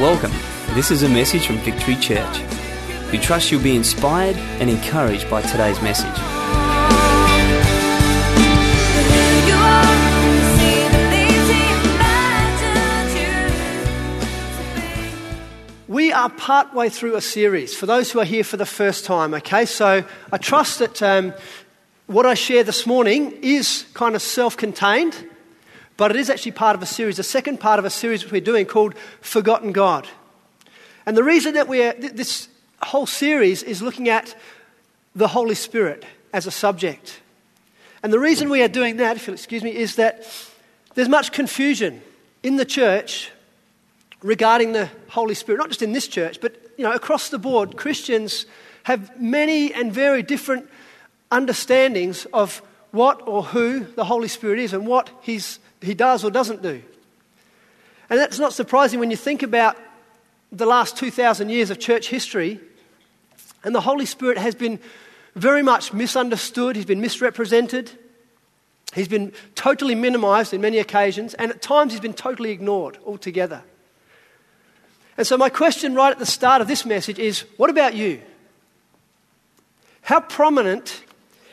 Welcome. This is a message from Victory Church. We trust you'll be inspired and encouraged by today's message. We are partway through a series for those who are here for the first time, okay? So I trust that um, what I share this morning is kind of self contained, but it is actually part of a series, the second part of a series which we're doing called Forgotten God. And the reason that we're, this whole series is looking at the Holy Spirit as a subject. And the reason we are doing that, if you'll excuse me, is that there's much confusion in the church regarding the Holy Spirit, not just in this church, but you know, across the board, Christians have many and very different understandings of what or who the Holy Spirit is and what he's, he does or doesn't do. And that's not surprising when you think about the last 2,000 years of church history, and the Holy Spirit has been very much misunderstood, he's been misrepresented, he's been totally minimized in many occasions, and at times he's been totally ignored altogether. And so, my question right at the start of this message is what about you? How prominent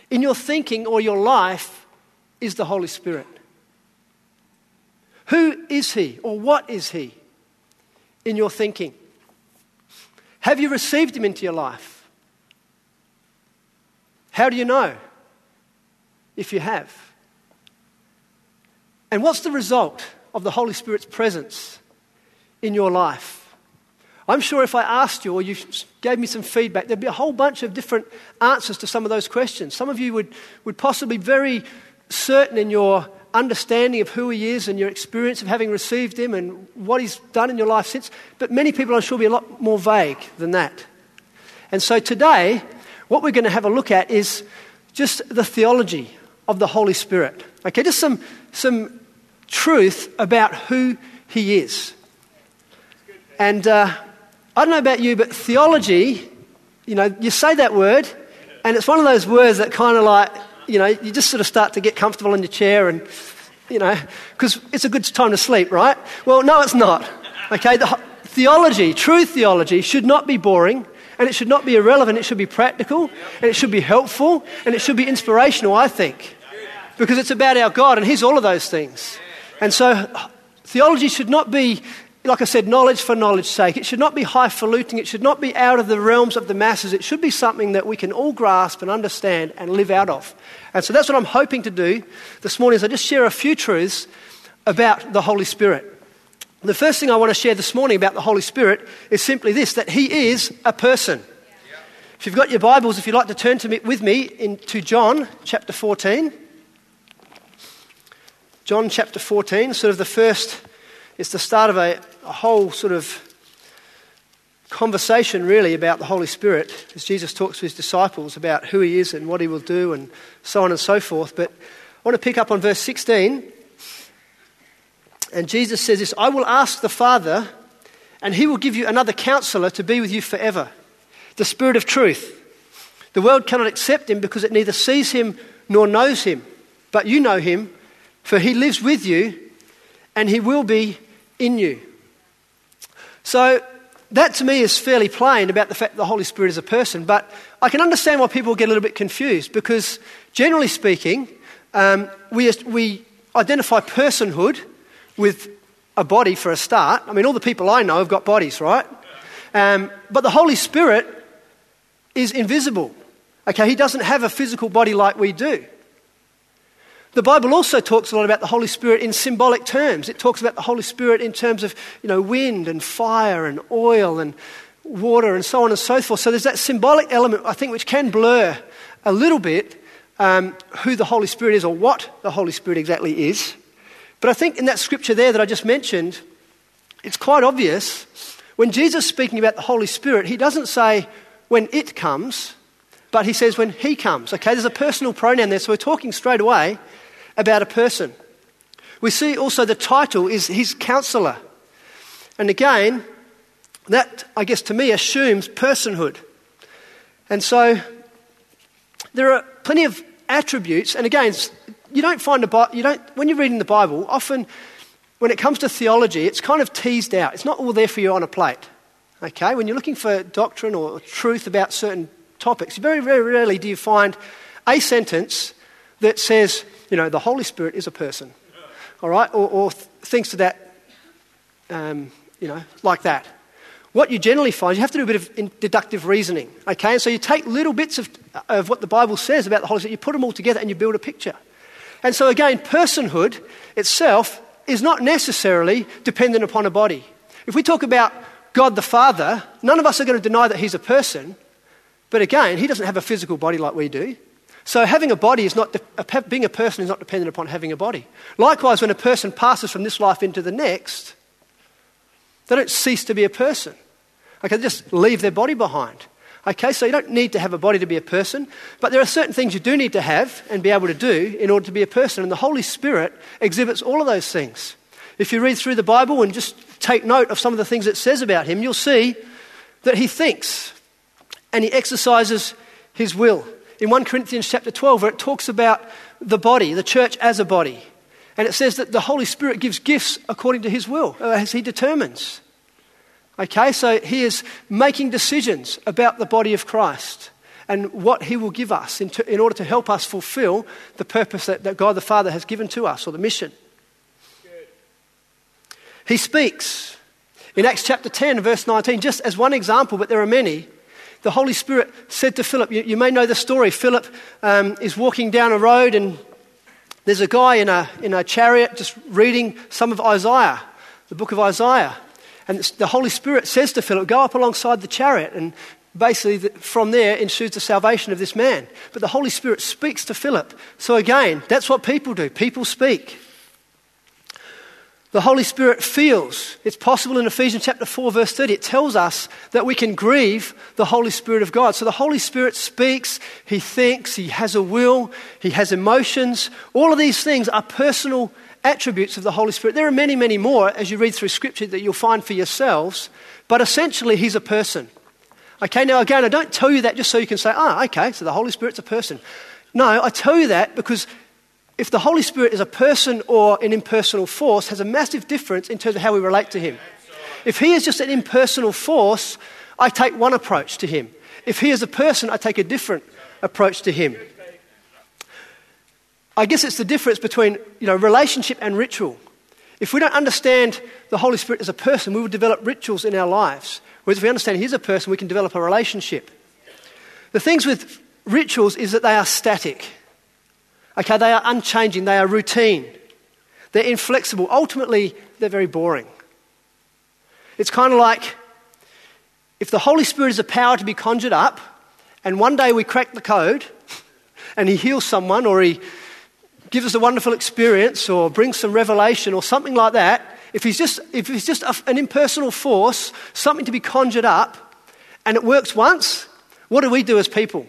in your thinking or your life is the Holy Spirit? Who is He or what is He in your thinking? Have you received Him into your life? How do you know if you have? And what's the result of the Holy Spirit's presence in your life? I'm sure if I asked you or you gave me some feedback, there'd be a whole bunch of different answers to some of those questions. Some of you would, would possibly be very certain in your understanding of who he is and your experience of having received him and what he's done in your life since. But many people, I'm sure, will be a lot more vague than that. And so today, what we're going to have a look at is just the theology of the Holy Spirit. Okay, just some, some truth about who he is. And uh, I don't know about you, but theology, you know, you say that word, and it's one of those words that kind of like, you know, you just sort of start to get comfortable in your chair and, you know, because it's a good time to sleep, right? Well, no, it's not. Okay, the theology, true theology, should not be boring, and it should not be irrelevant. It should be practical, and it should be helpful, and it should be inspirational, I think, because it's about our God, and He's all of those things. And so, theology should not be like I said, knowledge for knowledge's sake. It should not be highfalutin. It should not be out of the realms of the masses. It should be something that we can all grasp and understand and live out of. And so that's what I'm hoping to do this morning is I just share a few truths about the Holy Spirit. The first thing I want to share this morning about the Holy Spirit is simply this that He is a person. If you've got your Bibles, if you'd like to turn to me, with me into John chapter 14. John chapter 14, sort of the first it's the start of a, a whole sort of conversation, really, about the Holy Spirit as Jesus talks to his disciples about who he is and what he will do and so on and so forth. But I want to pick up on verse 16. And Jesus says this I will ask the Father, and he will give you another counselor to be with you forever the Spirit of truth. The world cannot accept him because it neither sees him nor knows him. But you know him, for he lives with you, and he will be in you. So, that to me is fairly plain about the fact that the Holy Spirit is a person, but I can understand why people get a little bit confused because, generally speaking, um, we, we identify personhood with a body for a start. I mean, all the people I know have got bodies, right? Um, but the Holy Spirit is invisible. Okay, he doesn't have a physical body like we do. The Bible also talks a lot about the Holy Spirit in symbolic terms. It talks about the Holy Spirit in terms of, you know, wind and fire and oil and water and so on and so forth. So there's that symbolic element, I think, which can blur a little bit um, who the Holy Spirit is or what the Holy Spirit exactly is. But I think in that scripture there that I just mentioned, it's quite obvious. When Jesus is speaking about the Holy Spirit, he doesn't say when it comes, but he says when he comes. Okay, there's a personal pronoun there, so we're talking straight away about a person. We see also the title is his counselor. And again, that, I guess, to me assumes personhood. And so there are plenty of attributes, and again, you don't find a you don't when you're reading the Bible, often when it comes to theology, it's kind of teased out. It's not all there for you on a plate. Okay? When you're looking for doctrine or truth about certain topics, very, very rarely do you find a sentence that says, you know, the Holy Spirit is a person. All right? Or, or things to that, um, you know, like that. What you generally find, you have to do a bit of deductive reasoning. Okay? And so you take little bits of, of what the Bible says about the Holy Spirit, you put them all together and you build a picture. And so again, personhood itself is not necessarily dependent upon a body. If we talk about God the Father, none of us are going to deny that He's a person, but again, He doesn't have a physical body like we do. So having a body is not, being a person is not dependent upon having a body. Likewise, when a person passes from this life into the next, they don't cease to be a person. Okay, they just leave their body behind. Okay, so you don't need to have a body to be a person, but there are certain things you do need to have and be able to do in order to be a person, and the Holy Spirit exhibits all of those things. If you read through the Bible and just take note of some of the things it says about him, you'll see that he thinks and he exercises his will in 1 Corinthians chapter 12, where it talks about the body, the church as a body. And it says that the Holy Spirit gives gifts according to his will, uh, as he determines. Okay, so he is making decisions about the body of Christ and what he will give us in, to, in order to help us fulfill the purpose that, that God the Father has given to us, or the mission. He speaks. In Acts chapter 10, verse 19, just as one example, but there are many, the Holy Spirit said to Philip, you, you may know the story. Philip um, is walking down a road, and there's a guy in a, in a chariot just reading some of Isaiah, the book of Isaiah. And the Holy Spirit says to Philip, Go up alongside the chariot. And basically, from there ensues the salvation of this man. But the Holy Spirit speaks to Philip. So again, that's what people do. People speak. The Holy Spirit feels. It's possible in Ephesians chapter 4, verse 30. It tells us that we can grieve the Holy Spirit of God. So the Holy Spirit speaks, He thinks, He has a will, He has emotions. All of these things are personal attributes of the Holy Spirit. There are many, many more as you read through Scripture that you'll find for yourselves, but essentially, He's a person. Okay, now again, I don't tell you that just so you can say, ah, okay, so the Holy Spirit's a person. No, I tell you that because if the Holy Spirit is a person or an impersonal force, has a massive difference in terms of how we relate to Him. If He is just an impersonal force, I take one approach to Him. If He is a person, I take a different approach to Him. I guess it's the difference between you know, relationship and ritual. If we don't understand the Holy Spirit as a person, we will develop rituals in our lives. Whereas if we understand He's a person, we can develop a relationship. The things with rituals is that they are static. Okay, they are unchanging, they are routine, they're inflexible. Ultimately, they're very boring. It's kind of like if the Holy Spirit is a power to be conjured up, and one day we crack the code and He heals someone, or He gives us a wonderful experience, or brings some revelation, or something like that, if He's just, if he's just an impersonal force, something to be conjured up, and it works once, what do we do as people?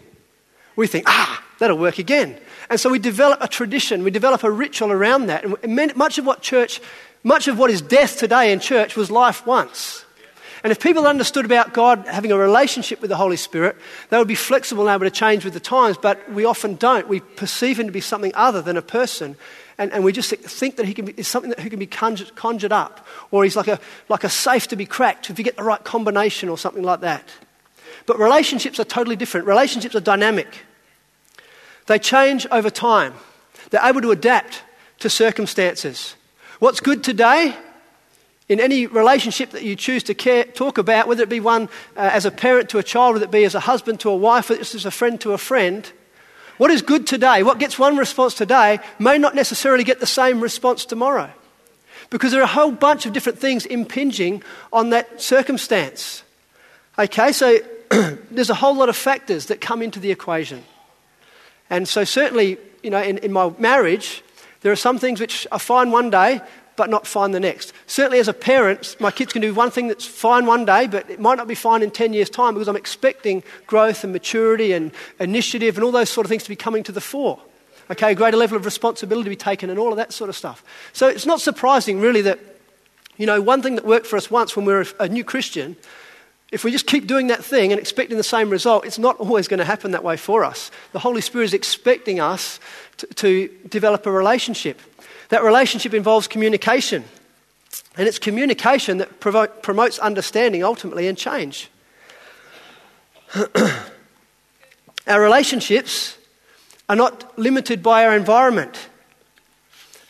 We think, ah, that'll work again. And so we develop a tradition, we develop a ritual around that. And much of what church, much of what is death today in church was life once. And if people understood about God having a relationship with the Holy Spirit, they would be flexible and able to change with the times, but we often don't. We perceive him to be something other than a person. And, and we just think that he can be, is something that he can be conjured, conjured up, or he's like a, like a safe to be cracked if you get the right combination or something like that. But relationships are totally different. Relationships are dynamic. They change over time. They're able to adapt to circumstances. What's good today in any relationship that you choose to care, talk about, whether it be one uh, as a parent to a child, whether it be as a husband to a wife, whether it's as a friend to a friend, what is good today, what gets one response today, may not necessarily get the same response tomorrow. Because there are a whole bunch of different things impinging on that circumstance. Okay, so there's a whole lot of factors that come into the equation. And so, certainly, you know, in, in my marriage, there are some things which are fine one day, but not fine the next. Certainly, as a parent, my kids can do one thing that's fine one day, but it might not be fine in 10 years' time because I'm expecting growth and maturity and initiative and all those sort of things to be coming to the fore. Okay, a greater level of responsibility to be taken and all of that sort of stuff. So, it's not surprising, really, that, you know, one thing that worked for us once when we were a new Christian if we just keep doing that thing and expecting the same result, it's not always going to happen that way for us. The Holy Spirit is expecting us to, to develop a relationship. That relationship involves communication. And it's communication that provo- promotes understanding ultimately and change. our relationships are not limited by our environment.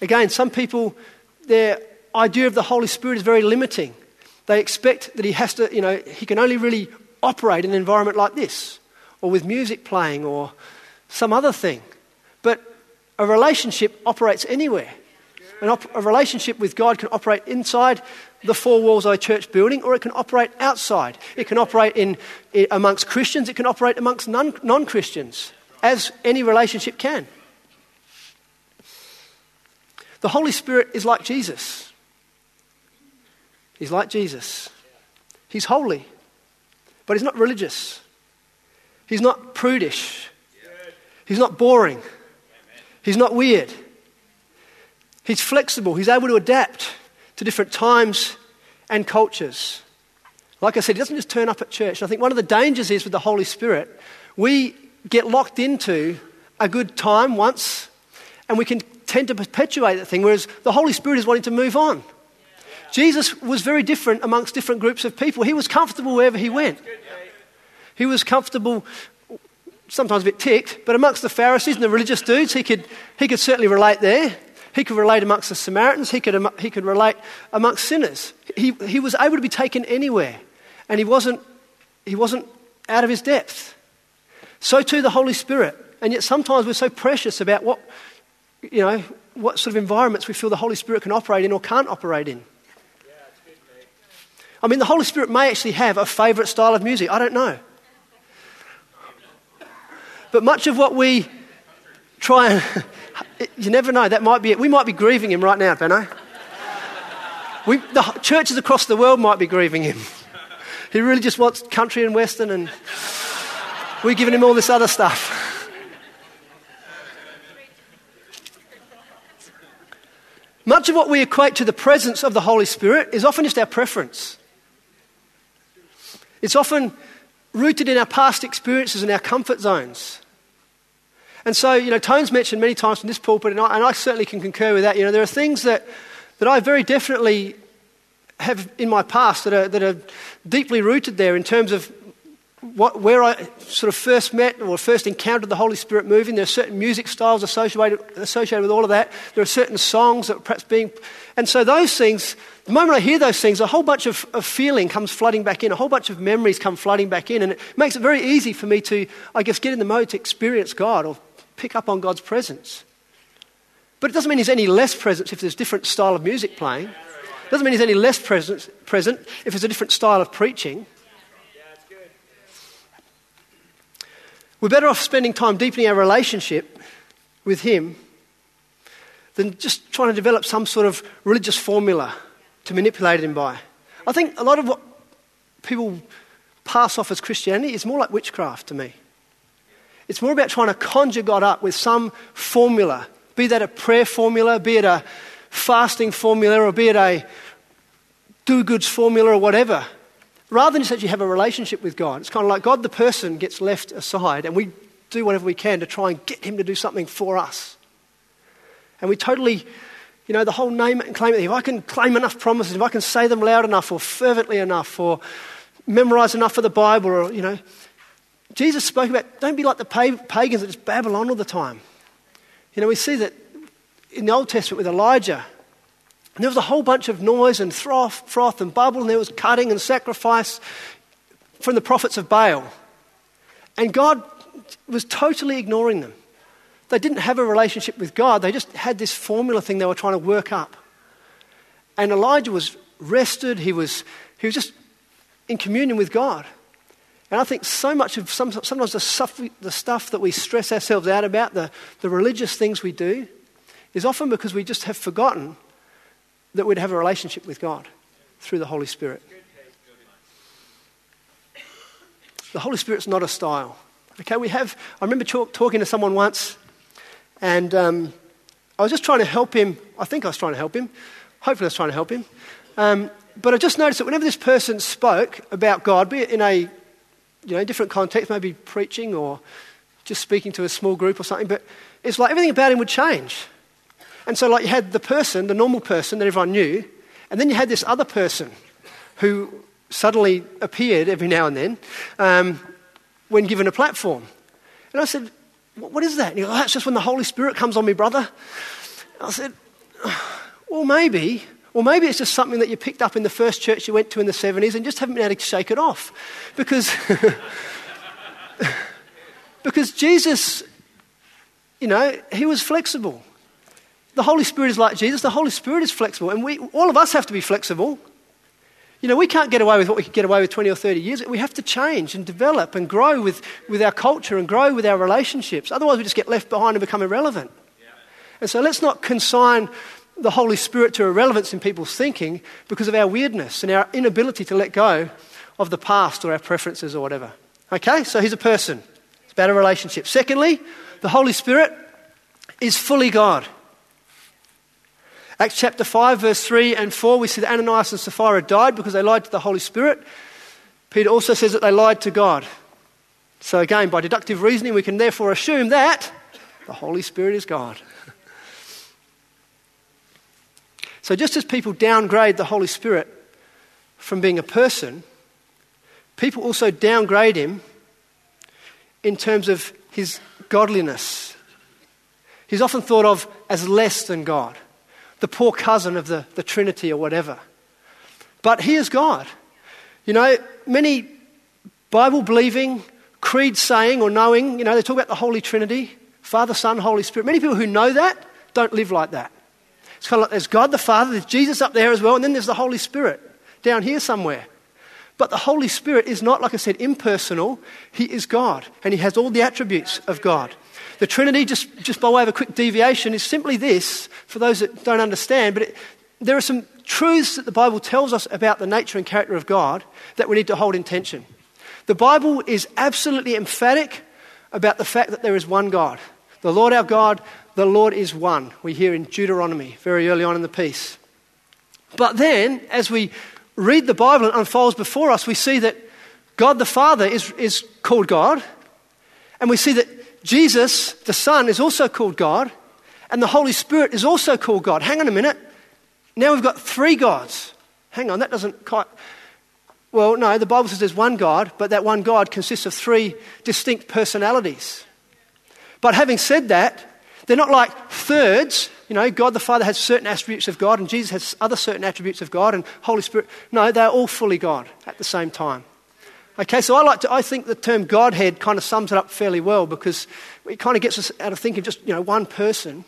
Again, some people, their idea of the Holy Spirit is very limiting. They expect that he has to, you know, he can only really operate in an environment like this, or with music playing, or some other thing. But a relationship operates anywhere. Op- a relationship with God can operate inside the four walls of a church building, or it can operate outside. It can operate in, in amongst Christians, it can operate amongst non Christians, as any relationship can. The Holy Spirit is like Jesus. He's like Jesus. He's holy, but he's not religious. He's not prudish. He's not boring. He's not weird. He's flexible. He's able to adapt to different times and cultures. Like I said, he doesn't just turn up at church. And I think one of the dangers is with the Holy Spirit, we get locked into a good time once and we can tend to perpetuate that thing, whereas the Holy Spirit is wanting to move on. Jesus was very different amongst different groups of people. He was comfortable wherever he went. He was comfortable, sometimes a bit ticked, but amongst the Pharisees and the religious dudes, he could, he could certainly relate there. He could relate amongst the Samaritans. He could, he could relate amongst sinners. He, he was able to be taken anywhere, and he wasn't, he wasn't out of his depth. So too the Holy Spirit. And yet sometimes we're so precious about what, you know, what sort of environments we feel the Holy Spirit can operate in or can't operate in. I mean, the Holy Spirit may actually have a favourite style of music. I don't know. But much of what we try and. you never know, that might be it. We might be grieving him right now, Benno. We, the churches across the world might be grieving him. He really just wants country and western, and we're giving him all this other stuff. Much of what we equate to the presence of the Holy Spirit is often just our preference. It's often rooted in our past experiences and our comfort zones. And so, you know, Tone's mentioned many times from this pulpit, and I, and I certainly can concur with that. You know, there are things that, that I very definitely have in my past that are, that are deeply rooted there in terms of what, where I sort of first met or first encountered the Holy Spirit moving. There are certain music styles associated, associated with all of that. There are certain songs that perhaps being. And so those things, the moment I hear those things, a whole bunch of, of feeling comes flooding back in, a whole bunch of memories come flooding back in. And it makes it very easy for me to, I guess, get in the mode to experience God or pick up on God's presence. But it doesn't mean He's any less present if there's a different style of music playing. It doesn't mean He's any less present, present if there's a different style of preaching. We're better off spending time deepening our relationship with Him than just trying to develop some sort of religious formula to manipulate Him by. I think a lot of what people pass off as Christianity is more like witchcraft to me. It's more about trying to conjure God up with some formula, be that a prayer formula, be it a fasting formula, or be it a do goods formula, or whatever rather than just actually have a relationship with God. It's kind of like God, the person, gets left aside, and we do whatever we can to try and get him to do something for us. And we totally, you know, the whole name it and claim it. If I can claim enough promises, if I can say them loud enough or fervently enough or memorize enough of the Bible or, you know, Jesus spoke about don't be like the pagans that just babble on all the time. You know, we see that in the Old Testament with Elijah, and there was a whole bunch of noise and froth, froth and bubble, and there was cutting and sacrifice from the prophets of Baal. And God was totally ignoring them. They didn't have a relationship with God, they just had this formula thing they were trying to work up. And Elijah was rested, he was, he was just in communion with God. And I think so much of some, sometimes the stuff, the stuff that we stress ourselves out about, the, the religious things we do, is often because we just have forgotten that we'd have a relationship with God through the Holy Spirit. The Holy Spirit's not a style. Okay, we have, I remember talk, talking to someone once, and um, I was just trying to help him. I think I was trying to help him. Hopefully, I was trying to help him. Um, but I just noticed that whenever this person spoke about God, be it in a you know, different context, maybe preaching or just speaking to a small group or something, but it's like everything about him would change. And so, like, you had the person, the normal person that everyone knew, And then you had this other person who suddenly appeared every now and then um, when given a platform. And I said, What is that? And he goes, oh, That's just when the Holy Spirit comes on me, brother. I said, Well, maybe. Or maybe it's just something that you picked up in the first church you went to in the 70s and just haven't been able to shake it off. Because, because Jesus, you know, he was flexible. The Holy Spirit is like Jesus. The Holy Spirit is flexible. And we, all of us have to be flexible. You know, we can't get away with what we could get away with 20 or 30 years. We have to change and develop and grow with, with our culture and grow with our relationships. Otherwise, we just get left behind and become irrelevant. Yeah. And so let's not consign the Holy Spirit to irrelevance in people's thinking because of our weirdness and our inability to let go of the past or our preferences or whatever. Okay, so he's a person. It's about a relationship. Secondly, the Holy Spirit is fully God. Acts chapter 5, verse 3 and 4, we see that Ananias and Sapphira died because they lied to the Holy Spirit. Peter also says that they lied to God. So, again, by deductive reasoning, we can therefore assume that the Holy Spirit is God. so, just as people downgrade the Holy Spirit from being a person, people also downgrade him in terms of his godliness. He's often thought of as less than God the poor cousin of the, the Trinity or whatever. But he is God. You know, many Bible believing, creed saying or knowing, you know, they talk about the Holy Trinity Father, Son, Holy Spirit. Many people who know that don't live like that. It's kind of like there's God the Father, there's Jesus up there as well, and then there's the Holy Spirit down here somewhere. But the Holy Spirit is not, like I said, impersonal. He is God, and He has all the attributes of God. The Trinity, just, just by way of a quick deviation, is simply this for those that don't understand, but it, there are some truths that the Bible tells us about the nature and character of God that we need to hold in tension. The Bible is absolutely emphatic about the fact that there is one God. The Lord our God, the Lord is one. We hear in Deuteronomy very early on in the piece. But then, as we read the Bible and unfolds before us, we see that God the Father is, is called God, and we see that Jesus, the Son, is also called God, and the Holy Spirit is also called God. Hang on a minute. Now we've got three gods. Hang on, that doesn't quite. Well, no, the Bible says there's one God, but that one God consists of three distinct personalities. But having said that, they're not like thirds. You know, God the Father has certain attributes of God, and Jesus has other certain attributes of God, and Holy Spirit. No, they're all fully God at the same time. Okay, so I like to, I think the term Godhead kind of sums it up fairly well because it kind of gets us out of thinking just, you know, one person.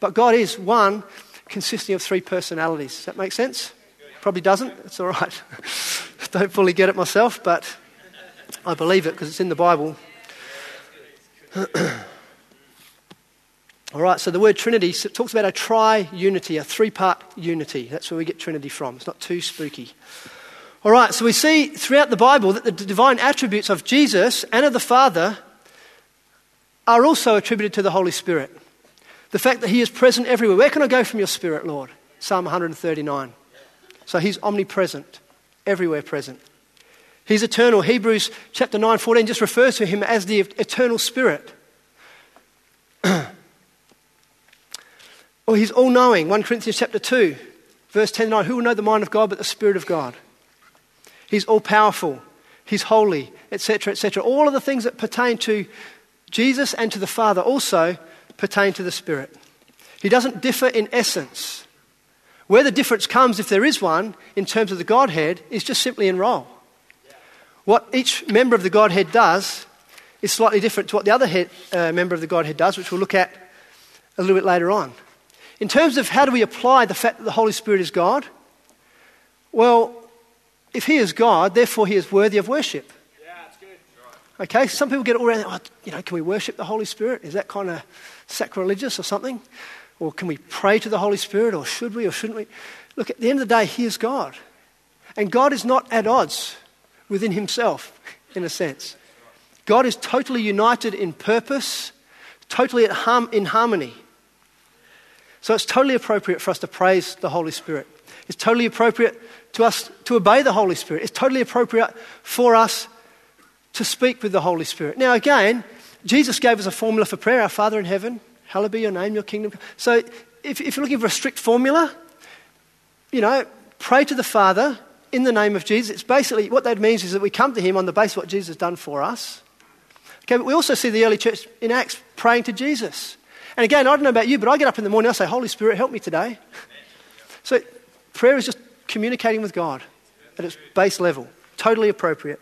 But God is one consisting of three personalities. Does that make sense? Probably doesn't. It's all right. Don't fully get it myself, but I believe it because it's in the Bible. all right, so the word Trinity talks about a tri unity, a three part unity. That's where we get Trinity from. It's not too spooky. All right, so we see throughout the Bible that the divine attributes of Jesus and of the Father are also attributed to the Holy Spirit. The fact that He is present everywhere. Where can I go from your Spirit, Lord? Psalm 139. So He's omnipresent, everywhere present. He's eternal. Hebrews chapter 9, 14 just refers to Him as the eternal Spirit. or He's all knowing. 1 Corinthians chapter 2, verse 10 9. Who will know the mind of God but the Spirit of God? He's all powerful, He's holy, etc., etc. All of the things that pertain to Jesus and to the Father also pertain to the Spirit. He doesn't differ in essence. Where the difference comes, if there is one, in terms of the Godhead, is just simply in role. What each member of the Godhead does is slightly different to what the other head, uh, member of the Godhead does, which we'll look at a little bit later on. In terms of how do we apply the fact that the Holy Spirit is God, well, if he is God, therefore he is worthy of worship. Yeah, that's good. Okay, some people get all around, oh, you know, can we worship the Holy Spirit? Is that kind of sacrilegious or something? Or can we pray to the Holy Spirit, or should we, or shouldn't we? Look, at the end of the day, he is God. And God is not at odds within himself, in a sense. God is totally united in purpose, totally in harmony. So it's totally appropriate for us to praise the Holy Spirit. It's totally appropriate to us to obey the Holy Spirit. It's totally appropriate for us to speak with the Holy Spirit. Now, again, Jesus gave us a formula for prayer Our Father in heaven, hallowed be your name, your kingdom. So, if, if you're looking for a strict formula, you know, pray to the Father in the name of Jesus. It's basically what that means is that we come to Him on the basis of what Jesus has done for us. Okay, but we also see the early church in Acts praying to Jesus. And again, I don't know about you, but I get up in the morning, I say, Holy Spirit, help me today. So prayer is just communicating with God at its base level, totally appropriate.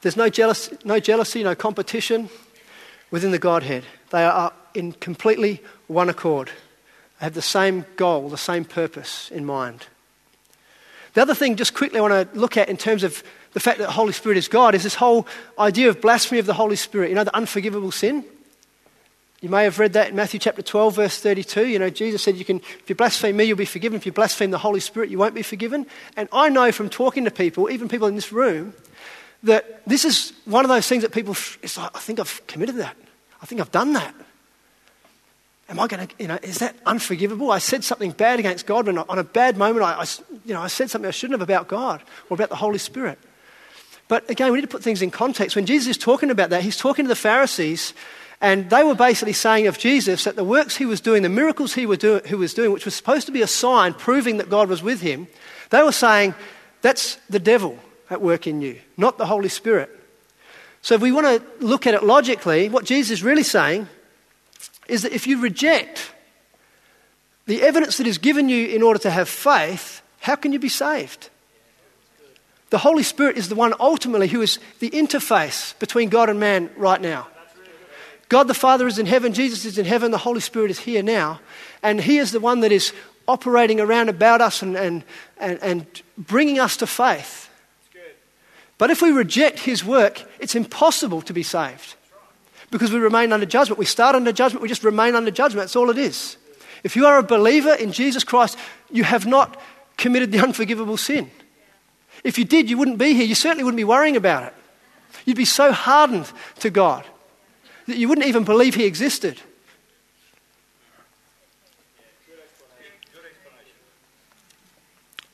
There's no jealousy, no, jealousy, no competition within the Godhead. They are in completely one accord. They have the same goal, the same purpose in mind. The other thing, just quickly, I want to look at in terms of the fact that the Holy Spirit is God is this whole idea of blasphemy of the Holy Spirit. You know, the unforgivable sin? You may have read that in Matthew chapter 12, verse 32. You know, Jesus said, you can, if you blaspheme me, you'll be forgiven. If you blaspheme the Holy Spirit, you won't be forgiven. And I know from talking to people, even people in this room, that this is one of those things that people, it's like, I think I've committed that. I think I've done that. Am I going to, you know, is that unforgivable? I said something bad against God when on a bad moment I, I, you know, I said something I shouldn't have about God or about the Holy Spirit. But again, we need to put things in context. When Jesus is talking about that, he's talking to the Pharisees, and they were basically saying of Jesus that the works he was doing, the miracles he was, do, he was doing, which was supposed to be a sign proving that God was with him, they were saying, that's the devil at work in you, not the Holy Spirit. So if we want to look at it logically, what Jesus is really saying is that if you reject the evidence that is given you in order to have faith, how can you be saved? The Holy Spirit is the one ultimately who is the interface between God and man right now. God the Father is in heaven, Jesus is in heaven, the Holy Spirit is here now. And He is the one that is operating around about us and, and, and, and bringing us to faith. But if we reject His work, it's impossible to be saved because we remain under judgment. We start under judgment, we just remain under judgment. That's all it is. If you are a believer in Jesus Christ, you have not committed the unforgivable sin. If you did, you wouldn't be here. You certainly wouldn't be worrying about it. You'd be so hardened to God that you wouldn't even believe He existed.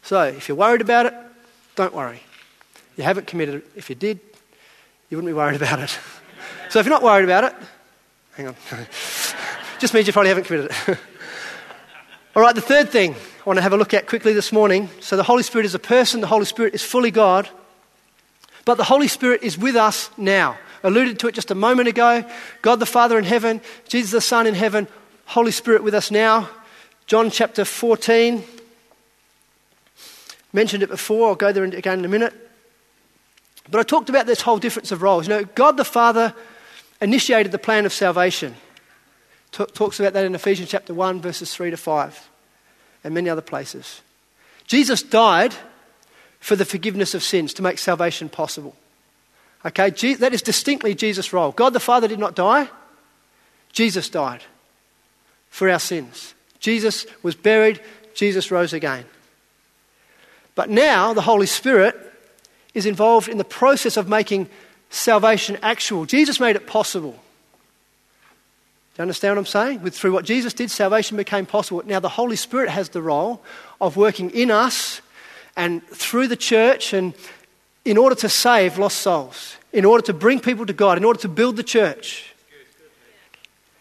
So, if you're worried about it, don't worry. You haven't committed it. If you did, you wouldn't be worried about it. So if you're not worried about it, hang on. Just means you probably haven't committed it. All right, the third thing I want to have a look at quickly this morning. So the Holy Spirit is a person, the Holy Spirit is fully God, but the Holy Spirit is with us now. Alluded to it just a moment ago. God the Father in heaven, Jesus the Son in heaven, Holy Spirit with us now. John chapter 14. Mentioned it before, I'll go there again in a minute. But I talked about this whole difference of roles. You know, God the Father initiated the plan of salvation. talks about that in Ephesians chapter 1, verses 3 to 5, and many other places. Jesus died for the forgiveness of sins to make salvation possible. Okay, that is distinctly Jesus' role. God the Father did not die, Jesus died for our sins. Jesus was buried, Jesus rose again. But now the Holy Spirit is involved in the process of making salvation actual. Jesus made it possible. Do you understand what I'm saying? With, through what Jesus did, salvation became possible. Now, the Holy Spirit has the role of working in us and through the church and in order to save lost souls, in order to bring people to God, in order to build the church,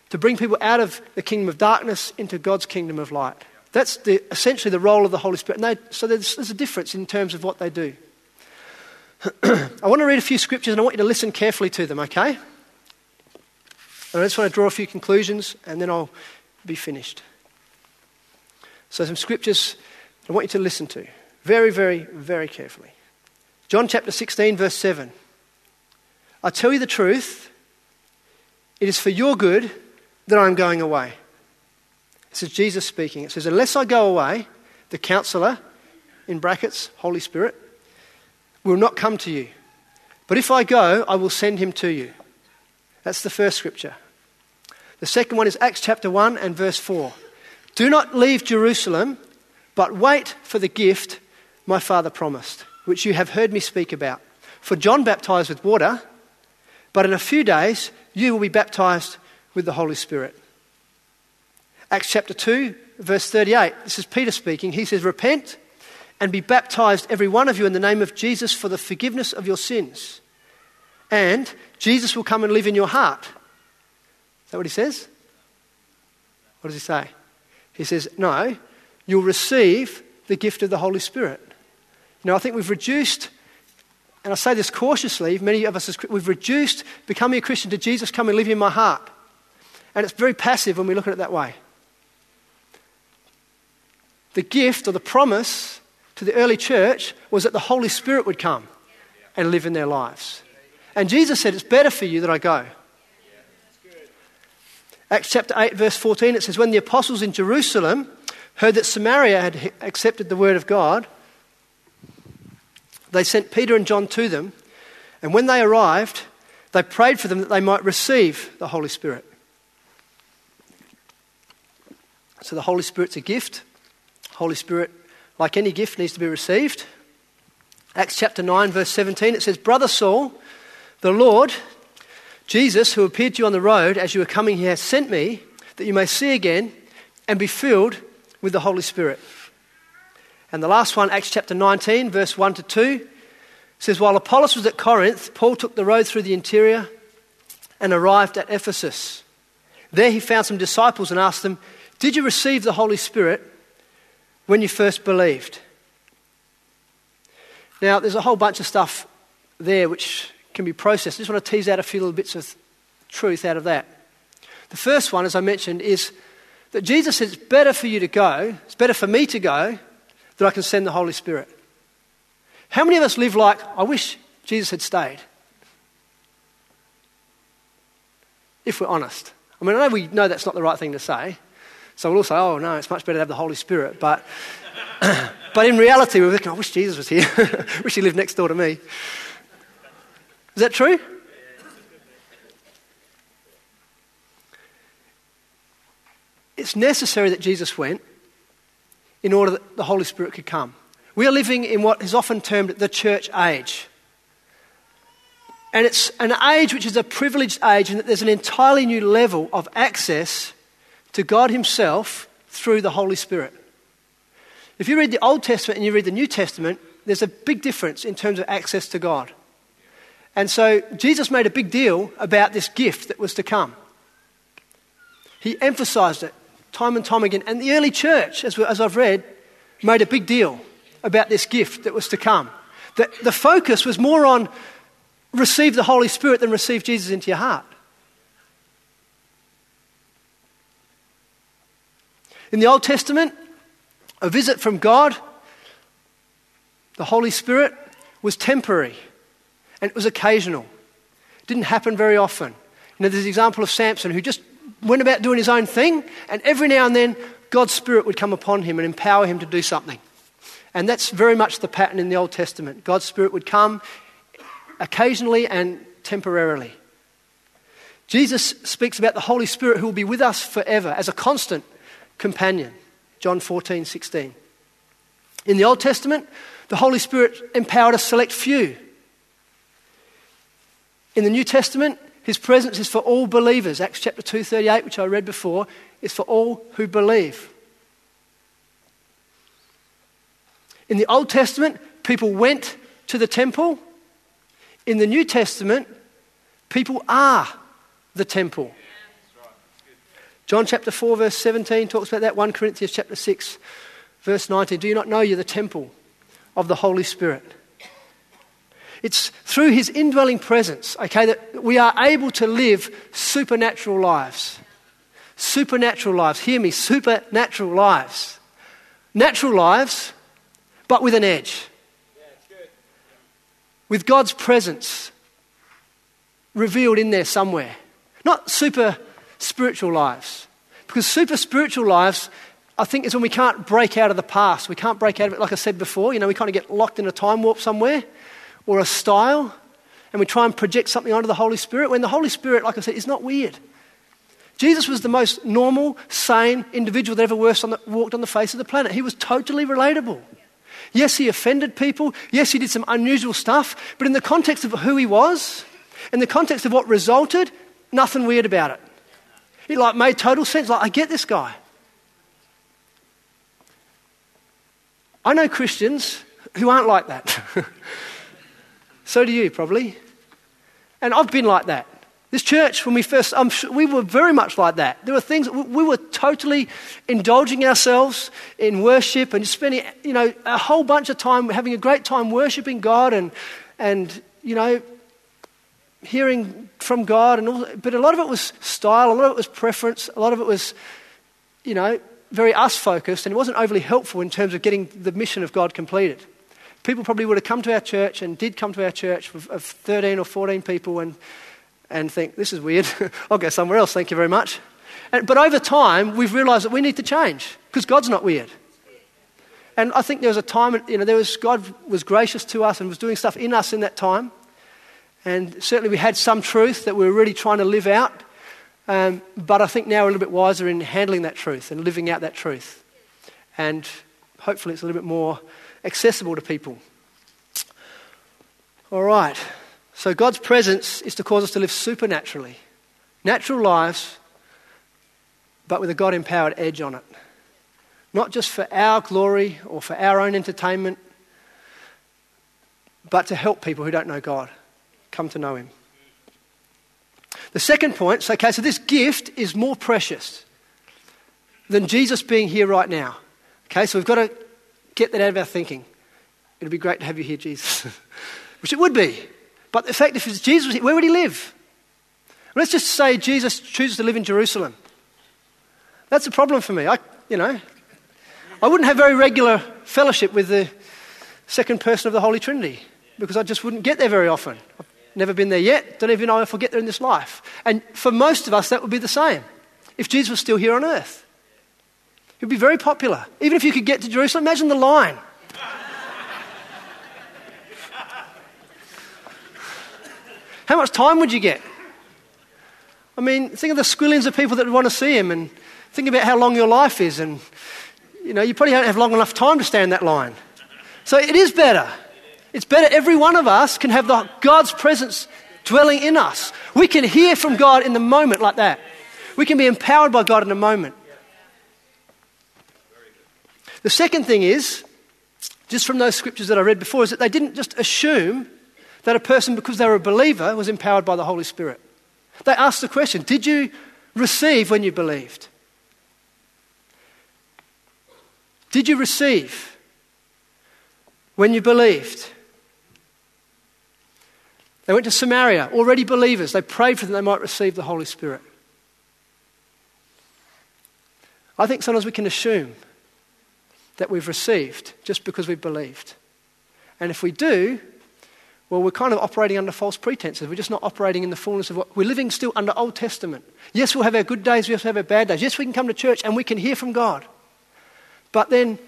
to bring people out of the kingdom of darkness into God's kingdom of light. That's the, essentially the role of the Holy Spirit. They, so there's, there's a difference in terms of what they do. I want to read a few scriptures and I want you to listen carefully to them, okay? And I just want to draw a few conclusions and then I'll be finished. So, some scriptures I want you to listen to very, very, very carefully. John chapter 16, verse 7. I tell you the truth, it is for your good that I'm going away. This is Jesus speaking. It says, Unless I go away, the counselor, in brackets, Holy Spirit, will not come to you. But if I go, I will send him to you. That's the first scripture. The second one is Acts chapter 1 and verse 4. Do not leave Jerusalem, but wait for the gift my father promised, which you have heard me speak about. For John baptized with water, but in a few days you will be baptized with the Holy Spirit. Acts chapter 2, verse 38. This is Peter speaking. He says, Repent and be baptized, every one of you, in the name of Jesus for the forgiveness of your sins. And Jesus will come and live in your heart. Is that what he says? What does he say? He says, No, you'll receive the gift of the Holy Spirit. Know, I think we've reduced, and I say this cautiously, many of us, we've reduced becoming a Christian to Jesus come and live in my heart. And it's very passive when we look at it that way. The gift or the promise to the early church was that the Holy Spirit would come and live in their lives. And Jesus said, It's better for you that I go. Acts chapter 8, verse 14, it says, When the apostles in Jerusalem heard that Samaria had accepted the word of God, they sent Peter and John to them. And when they arrived, they prayed for them that they might receive the Holy Spirit. So the Holy Spirit's a gift. Holy Spirit, like any gift, needs to be received. Acts chapter 9, verse 17, it says, Brother Saul, the Lord, Jesus, who appeared to you on the road as you were coming here, sent me that you may see again and be filled with the Holy Spirit. And the last one, Acts chapter 19, verse 1 to 2, says, While Apollos was at Corinth, Paul took the road through the interior and arrived at Ephesus. There he found some disciples and asked them, Did you receive the Holy Spirit when you first believed? Now, there's a whole bunch of stuff there which can be processed. I just want to tease out a few little bits of truth out of that. The first one, as I mentioned, is that Jesus says it's better for you to go, it's better for me to go, that I can send the Holy Spirit. How many of us live like, I wish Jesus had stayed? If we're honest. I mean, I know we know that's not the right thing to say. So we'll all say, oh, no, it's much better to have the Holy Spirit. But, but in reality, we're thinking, I wish Jesus was here. I wish he lived next door to me. Is that true? It's necessary that Jesus went in order that the Holy Spirit could come. We are living in what is often termed the church age. And it's an age which is a privileged age, and that there's an entirely new level of access to God Himself through the Holy Spirit. If you read the Old Testament and you read the New Testament, there's a big difference in terms of access to God. And so Jesus made a big deal about this gift that was to come. He emphasized it time and time again. And the early church, as, as I've read, made a big deal about this gift that was to come. The, the focus was more on receive the Holy Spirit than receive Jesus into your heart. In the Old Testament, a visit from God, the Holy Spirit, was temporary and it was occasional. It didn't happen very often. You know, there's the example of Samson who just went about doing his own thing, and every now and then God's Spirit would come upon him and empower him to do something. And that's very much the pattern in the Old Testament. God's Spirit would come occasionally and temporarily. Jesus speaks about the Holy Spirit who will be with us forever as a constant companion. John 14, 16. In the Old Testament, the Holy Spirit empowered a select few in the New Testament, his presence is for all believers. Acts chapter 2:38, which I read before, is for all who believe. In the Old Testament, people went to the temple. In the New Testament, people are the temple. John chapter 4, verse 17 talks about that. 1 Corinthians chapter 6, verse 19. Do you not know you're the temple of the Holy Spirit? It's through his indwelling presence, okay, that we are able to live supernatural lives. Supernatural lives. Hear me, supernatural lives. Natural lives, but with an edge. With God's presence revealed in there somewhere. Not super spiritual lives. Because super spiritual lives, I think, is when we can't break out of the past. We can't break out of it, like I said before. You know, we kind of get locked in a time warp somewhere or a style, and we try and project something onto the Holy Spirit, when the Holy Spirit, like I said, is not weird. Jesus was the most normal, sane individual that ever walked on the face of the planet. He was totally relatable. Yes, he offended people. Yes, he did some unusual stuff. But in the context of who he was, in the context of what resulted, nothing weird about it. It like made total sense. Like, I get this guy. I know Christians who aren't like that. So do you, probably. And I've been like that. This church, when we first, sure, we were very much like that. There were things, we were totally indulging ourselves in worship and spending, you know, a whole bunch of time having a great time worshiping God and, and you know, hearing from God. And all, but a lot of it was style, a lot of it was preference, a lot of it was, you know, very us focused, and it wasn't overly helpful in terms of getting the mission of God completed. People probably would have come to our church and did come to our church of, of 13 or 14 people and and think, this is weird. I'll go somewhere else, thank you very much. And, but over time, we've realized that we need to change because God's not weird. And I think there was a time, you know, there was, God was gracious to us and was doing stuff in us in that time. And certainly we had some truth that we were really trying to live out. Um, but I think now we're a little bit wiser in handling that truth and living out that truth. And hopefully it's a little bit more accessible to people. All right. So God's presence is to cause us to live supernaturally, natural lives, but with a God empowered edge on it. Not just for our glory or for our own entertainment, but to help people who don't know God come to know Him. The second point, so, okay, so this gift is more precious than Jesus being here right now. Okay, so we've got to get that out of our thinking. It'd be great to have you here, Jesus. Which it would be. But the fact, if Jesus, where would he live? Let's just say Jesus chooses to live in Jerusalem. That's a problem for me. I, you know, I wouldn't have very regular fellowship with the second person of the Holy Trinity because I just wouldn't get there very often. I've never been there yet. Don't even know if I'll get there in this life. And for most of us, that would be the same if Jesus was still here on earth. He'd be very popular. Even if you could get to Jerusalem, imagine the line. How much time would you get? I mean, think of the squillions of people that would want to see him and think about how long your life is. And, you know, you probably don't have long enough time to stand that line. So it is better. It's better. Every one of us can have the, God's presence dwelling in us. We can hear from God in the moment like that. We can be empowered by God in a moment. The second thing is, just from those scriptures that I read before, is that they didn't just assume that a person, because they were a believer, was empowered by the Holy Spirit. They asked the question Did you receive when you believed? Did you receive when you believed? They went to Samaria, already believers. They prayed for them they might receive the Holy Spirit. I think sometimes we can assume that we've received just because we've believed. And if we do, well, we're kind of operating under false pretenses. We're just not operating in the fullness of what we're living still under Old Testament. Yes, we'll have our good days, we also have our bad days. Yes, we can come to church and we can hear from God. But then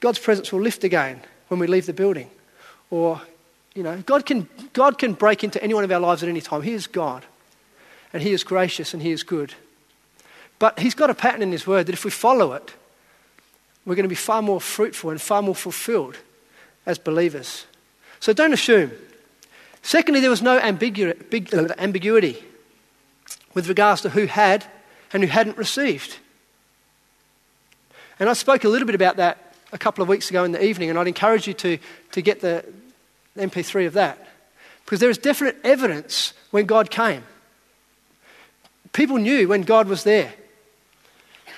God's presence will lift again when we leave the building. Or, you know, God can, God can break into any one of our lives at any time. He is God. And He is gracious and He is good. But He's got a pattern in His Word that if we follow it, we're going to be far more fruitful and far more fulfilled as believers. So don't assume. Secondly, there was no uh, ambiguity with regards to who had and who hadn't received. And I spoke a little bit about that a couple of weeks ago in the evening, and I'd encourage you to, to get the MP3 of that. Because there is definite evidence when God came. People knew when God was there.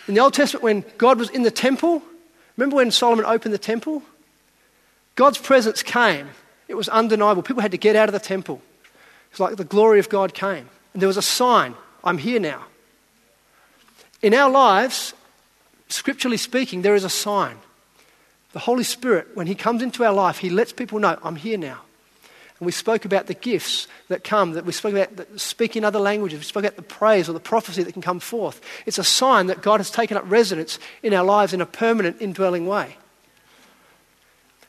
In the Old Testament, when God was in the temple, remember when Solomon opened the temple? God's presence came it was undeniable. People had to get out of the temple. It's like the glory of God came. And there was a sign I'm here now. In our lives, scripturally speaking, there is a sign. The Holy Spirit, when He comes into our life, He lets people know, I'm here now. And we spoke about the gifts that come, that we spoke about speaking other languages, we spoke about the praise or the prophecy that can come forth. It's a sign that God has taken up residence in our lives in a permanent, indwelling way.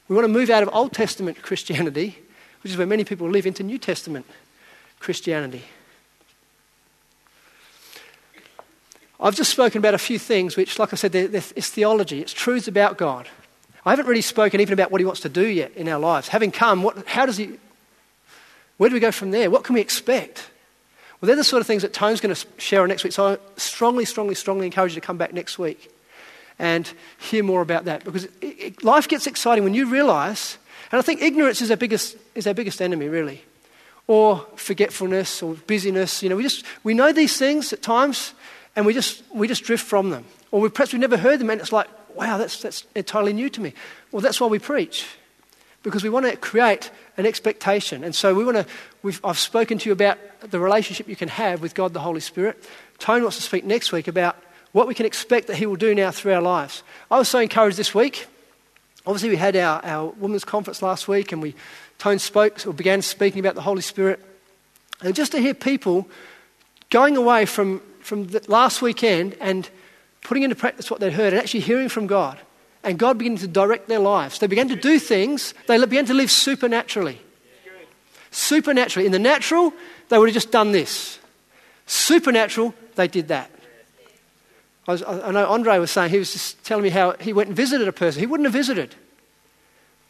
We want to move out of Old Testament Christianity, which is where many people live, into New Testament Christianity. I've just spoken about a few things which, like I said, they're, they're, it's theology, it's truths about God. I haven't really spoken even about what He wants to do yet in our lives. Having come, what, how does He, where do we go from there? What can we expect? Well, they're the sort of things that Tone's going to share next week. So I strongly, strongly, strongly encourage you to come back next week and hear more about that. Because it, it, life gets exciting when you realize, and I think ignorance is our biggest, is our biggest enemy, really. or forgetfulness or busyness. You know, we just we know these things at times and we just we just drift from them. Or we, perhaps we've never heard them and it's like, wow, that's, that's entirely new to me. Well, that's why we preach. Because we want to create an expectation. And so we want to, I've spoken to you about the relationship you can have with God the Holy Spirit. Tony wants to speak next week about what we can expect that He will do now through our lives. I was so encouraged this week. Obviously, we had our, our women's conference last week and we, Tone spoke or began speaking about the Holy Spirit. And just to hear people going away from, from last weekend and putting into practice what they'd heard and actually hearing from God and God beginning to direct their lives. They began to do things, they began to live supernaturally. Supernaturally. In the natural, they would have just done this. Supernatural, they did that. I, was, I know Andre was saying, he was just telling me how he went and visited a person. He wouldn't have visited,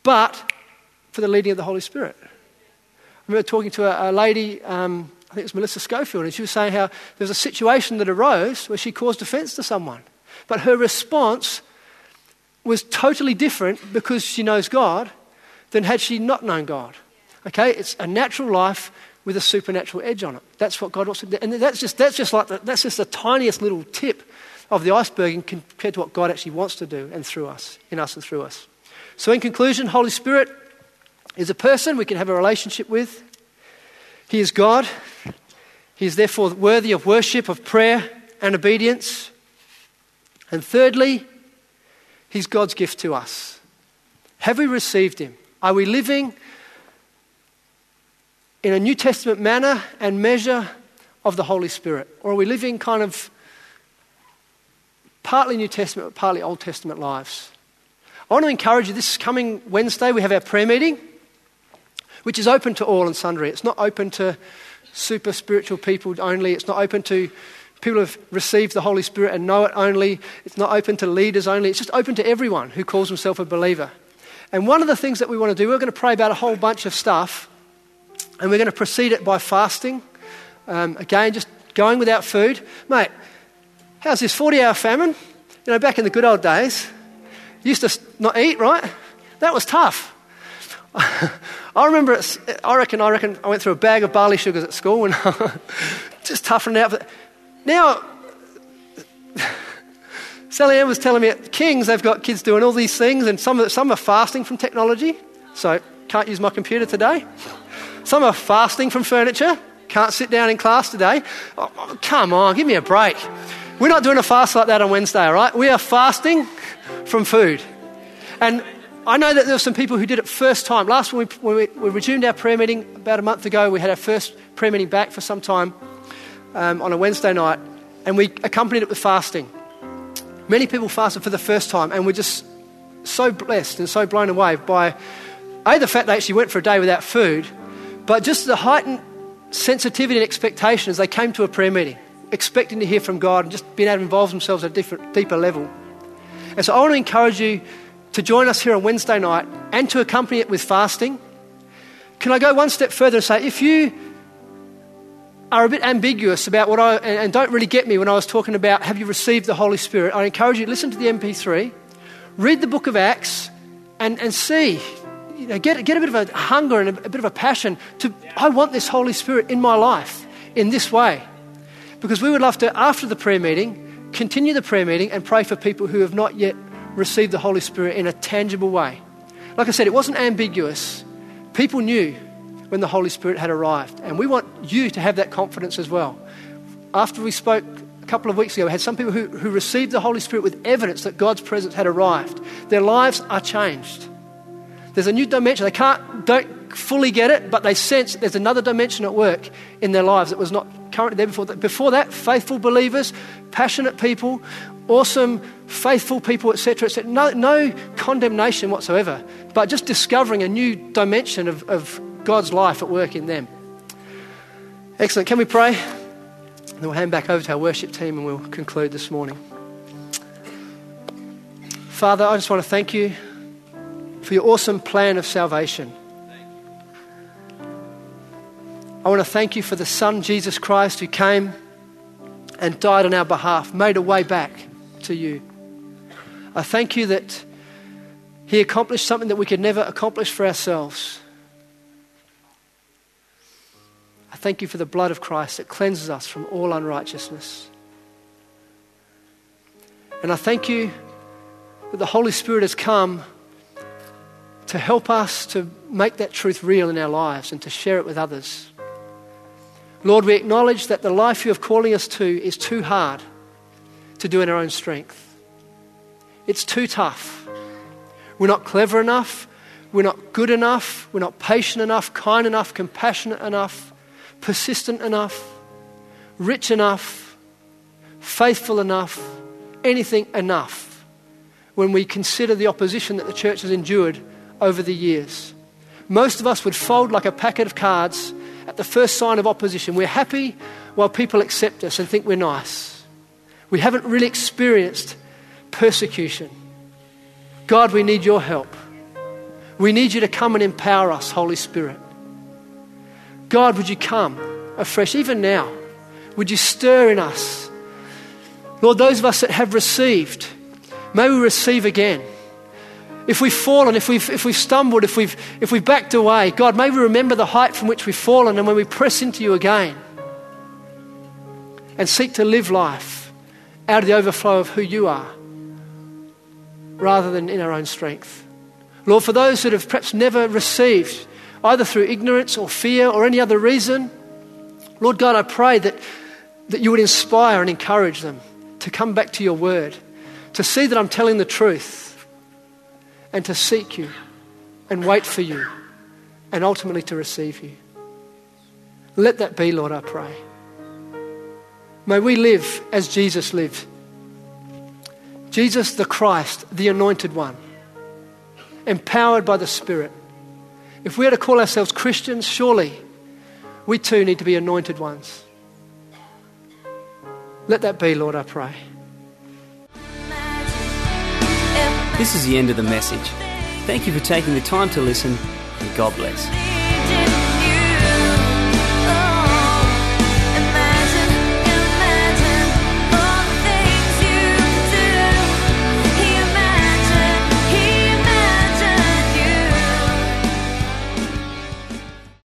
but for the leading of the Holy Spirit. I remember talking to a, a lady, um, I think it was Melissa Schofield, and she was saying how there was a situation that arose where she caused offense to someone. But her response was totally different because she knows God than had she not known God. Okay? It's a natural life with a supernatural edge on it. That's what God wants to do. And that's just, that's just like the, that's just the tiniest little tip of the iceberg compared to what God actually wants to do and through us, in us and through us. So, in conclusion, Holy Spirit is a person we can have a relationship with. He is God. He is therefore worthy of worship, of prayer, and obedience. And thirdly, He's God's gift to us. Have we received Him? Are we living in a New Testament manner and measure of the Holy Spirit? Or are we living kind of partly New Testament, but partly Old Testament lives? I want to encourage you this coming Wednesday, we have our prayer meeting, which is open to all and sundry. It's not open to super spiritual people only, it's not open to people have received the Holy Spirit and know it only, it's not open to leaders only, it's just open to everyone who calls himself a believer. And one of the things that we want to do, we're going to pray about a whole bunch of stuff, and we're going to proceed it by fasting. Um, again, just going without food. Mate, how's this 40 hour famine? You know, back in the good old days, used to not eat, right? That was tough. I remember, I reckon, I reckon I went through a bag of barley sugars at school and just toughened out. Now, Sally Ann was telling me at King's they've got kids doing all these things, and some, some are fasting from technology, so can't use my computer today. Some are fasting from furniture, can't sit down in class today. Oh, oh, come on, give me a break. We're not doing a fast like that on Wednesday, all right? We are fasting from food. And I know that there were some people who did it first time. Last when we, when we, we resumed our prayer meeting about a month ago, we had our first prayer meeting back for some time um, on a Wednesday night, and we accompanied it with fasting. Many people fasted for the first time, and we're just so blessed and so blown away by a the fact they actually went for a day without food, but just the heightened sensitivity and expectation as they came to a prayer meeting, expecting to hear from God and just being able to involve themselves at a different, deeper level. And so I want to encourage you to join us here on Wednesday night and to accompany it with fasting. Can I go one step further and say, if you are a bit ambiguous about what I, and don't really get me when I was talking about have you received the Holy Spirit, I encourage you to listen to the MP3, read the book of Acts, and, and see. You know, get, get a bit of a hunger and a, a bit of a passion to, I want this Holy Spirit in my life in this way. Because we would love to, after the prayer meeting, continue the prayer meeting and pray for people who have not yet received the Holy Spirit in a tangible way. Like I said, it wasn't ambiguous. People knew when the Holy Spirit had arrived. And we want you to have that confidence as well. After we spoke a couple of weeks ago, we had some people who, who received the Holy Spirit with evidence that God's presence had arrived. Their lives are changed. There's a new dimension. They can't, don't fully get it, but they sense there's another dimension at work in their lives that was not currently there before. Before that, faithful believers, passionate people, awesome, faithful people, etc., etc. No, no condemnation whatsoever, but just discovering a new dimension of, of God's life at work in them. Excellent. Can we pray? And we'll hand back over to our worship team and we'll conclude this morning. Father, I just want to thank you for your awesome plan of salvation. I want to thank you for the Son, Jesus Christ, who came and died on our behalf, made a way back to you. I thank you that he accomplished something that we could never accomplish for ourselves. Thank you for the blood of Christ that cleanses us from all unrighteousness. And I thank you that the Holy Spirit has come to help us to make that truth real in our lives and to share it with others. Lord, we acknowledge that the life you are calling us to is too hard to do in our own strength. It's too tough. We're not clever enough. We're not good enough. We're not patient enough, kind enough, compassionate enough, persistent enough, rich enough, faithful enough, anything enough when we consider the opposition that the church has endured over the years. Most of us would fold like a packet of cards at the first sign of opposition. We're happy while people accept us and think we're nice. We haven't really experienced persecution. God, we need your help. We need you to come and empower us, Holy Spirit. God, would you come afresh, even now? Would you stir in us? Lord, those of us that have received, may we receive again. If we've fallen, if we've, if we've stumbled, if we've, if we've backed away, God, may we remember the height from which we've fallen and when we press into you again and seek to live life out of the overflow of who you are rather than in our own strength. Lord, for those that have perhaps never received, either through ignorance or fear or any other reason, Lord God, I pray that, that you would inspire and encourage them to come back to your word, to see that I'm telling the truth and to seek you and wait for you and ultimately to receive you. Let that be, Lord, I pray. May we live as Jesus lived. Jesus the Christ, the anointed one, empowered by the Spirit. If we are to call ourselves Christians, surely we too need to be anointed ones. Let that be, Lord, I pray. This is the end of the message. Thank you for taking the time to listen, and God bless.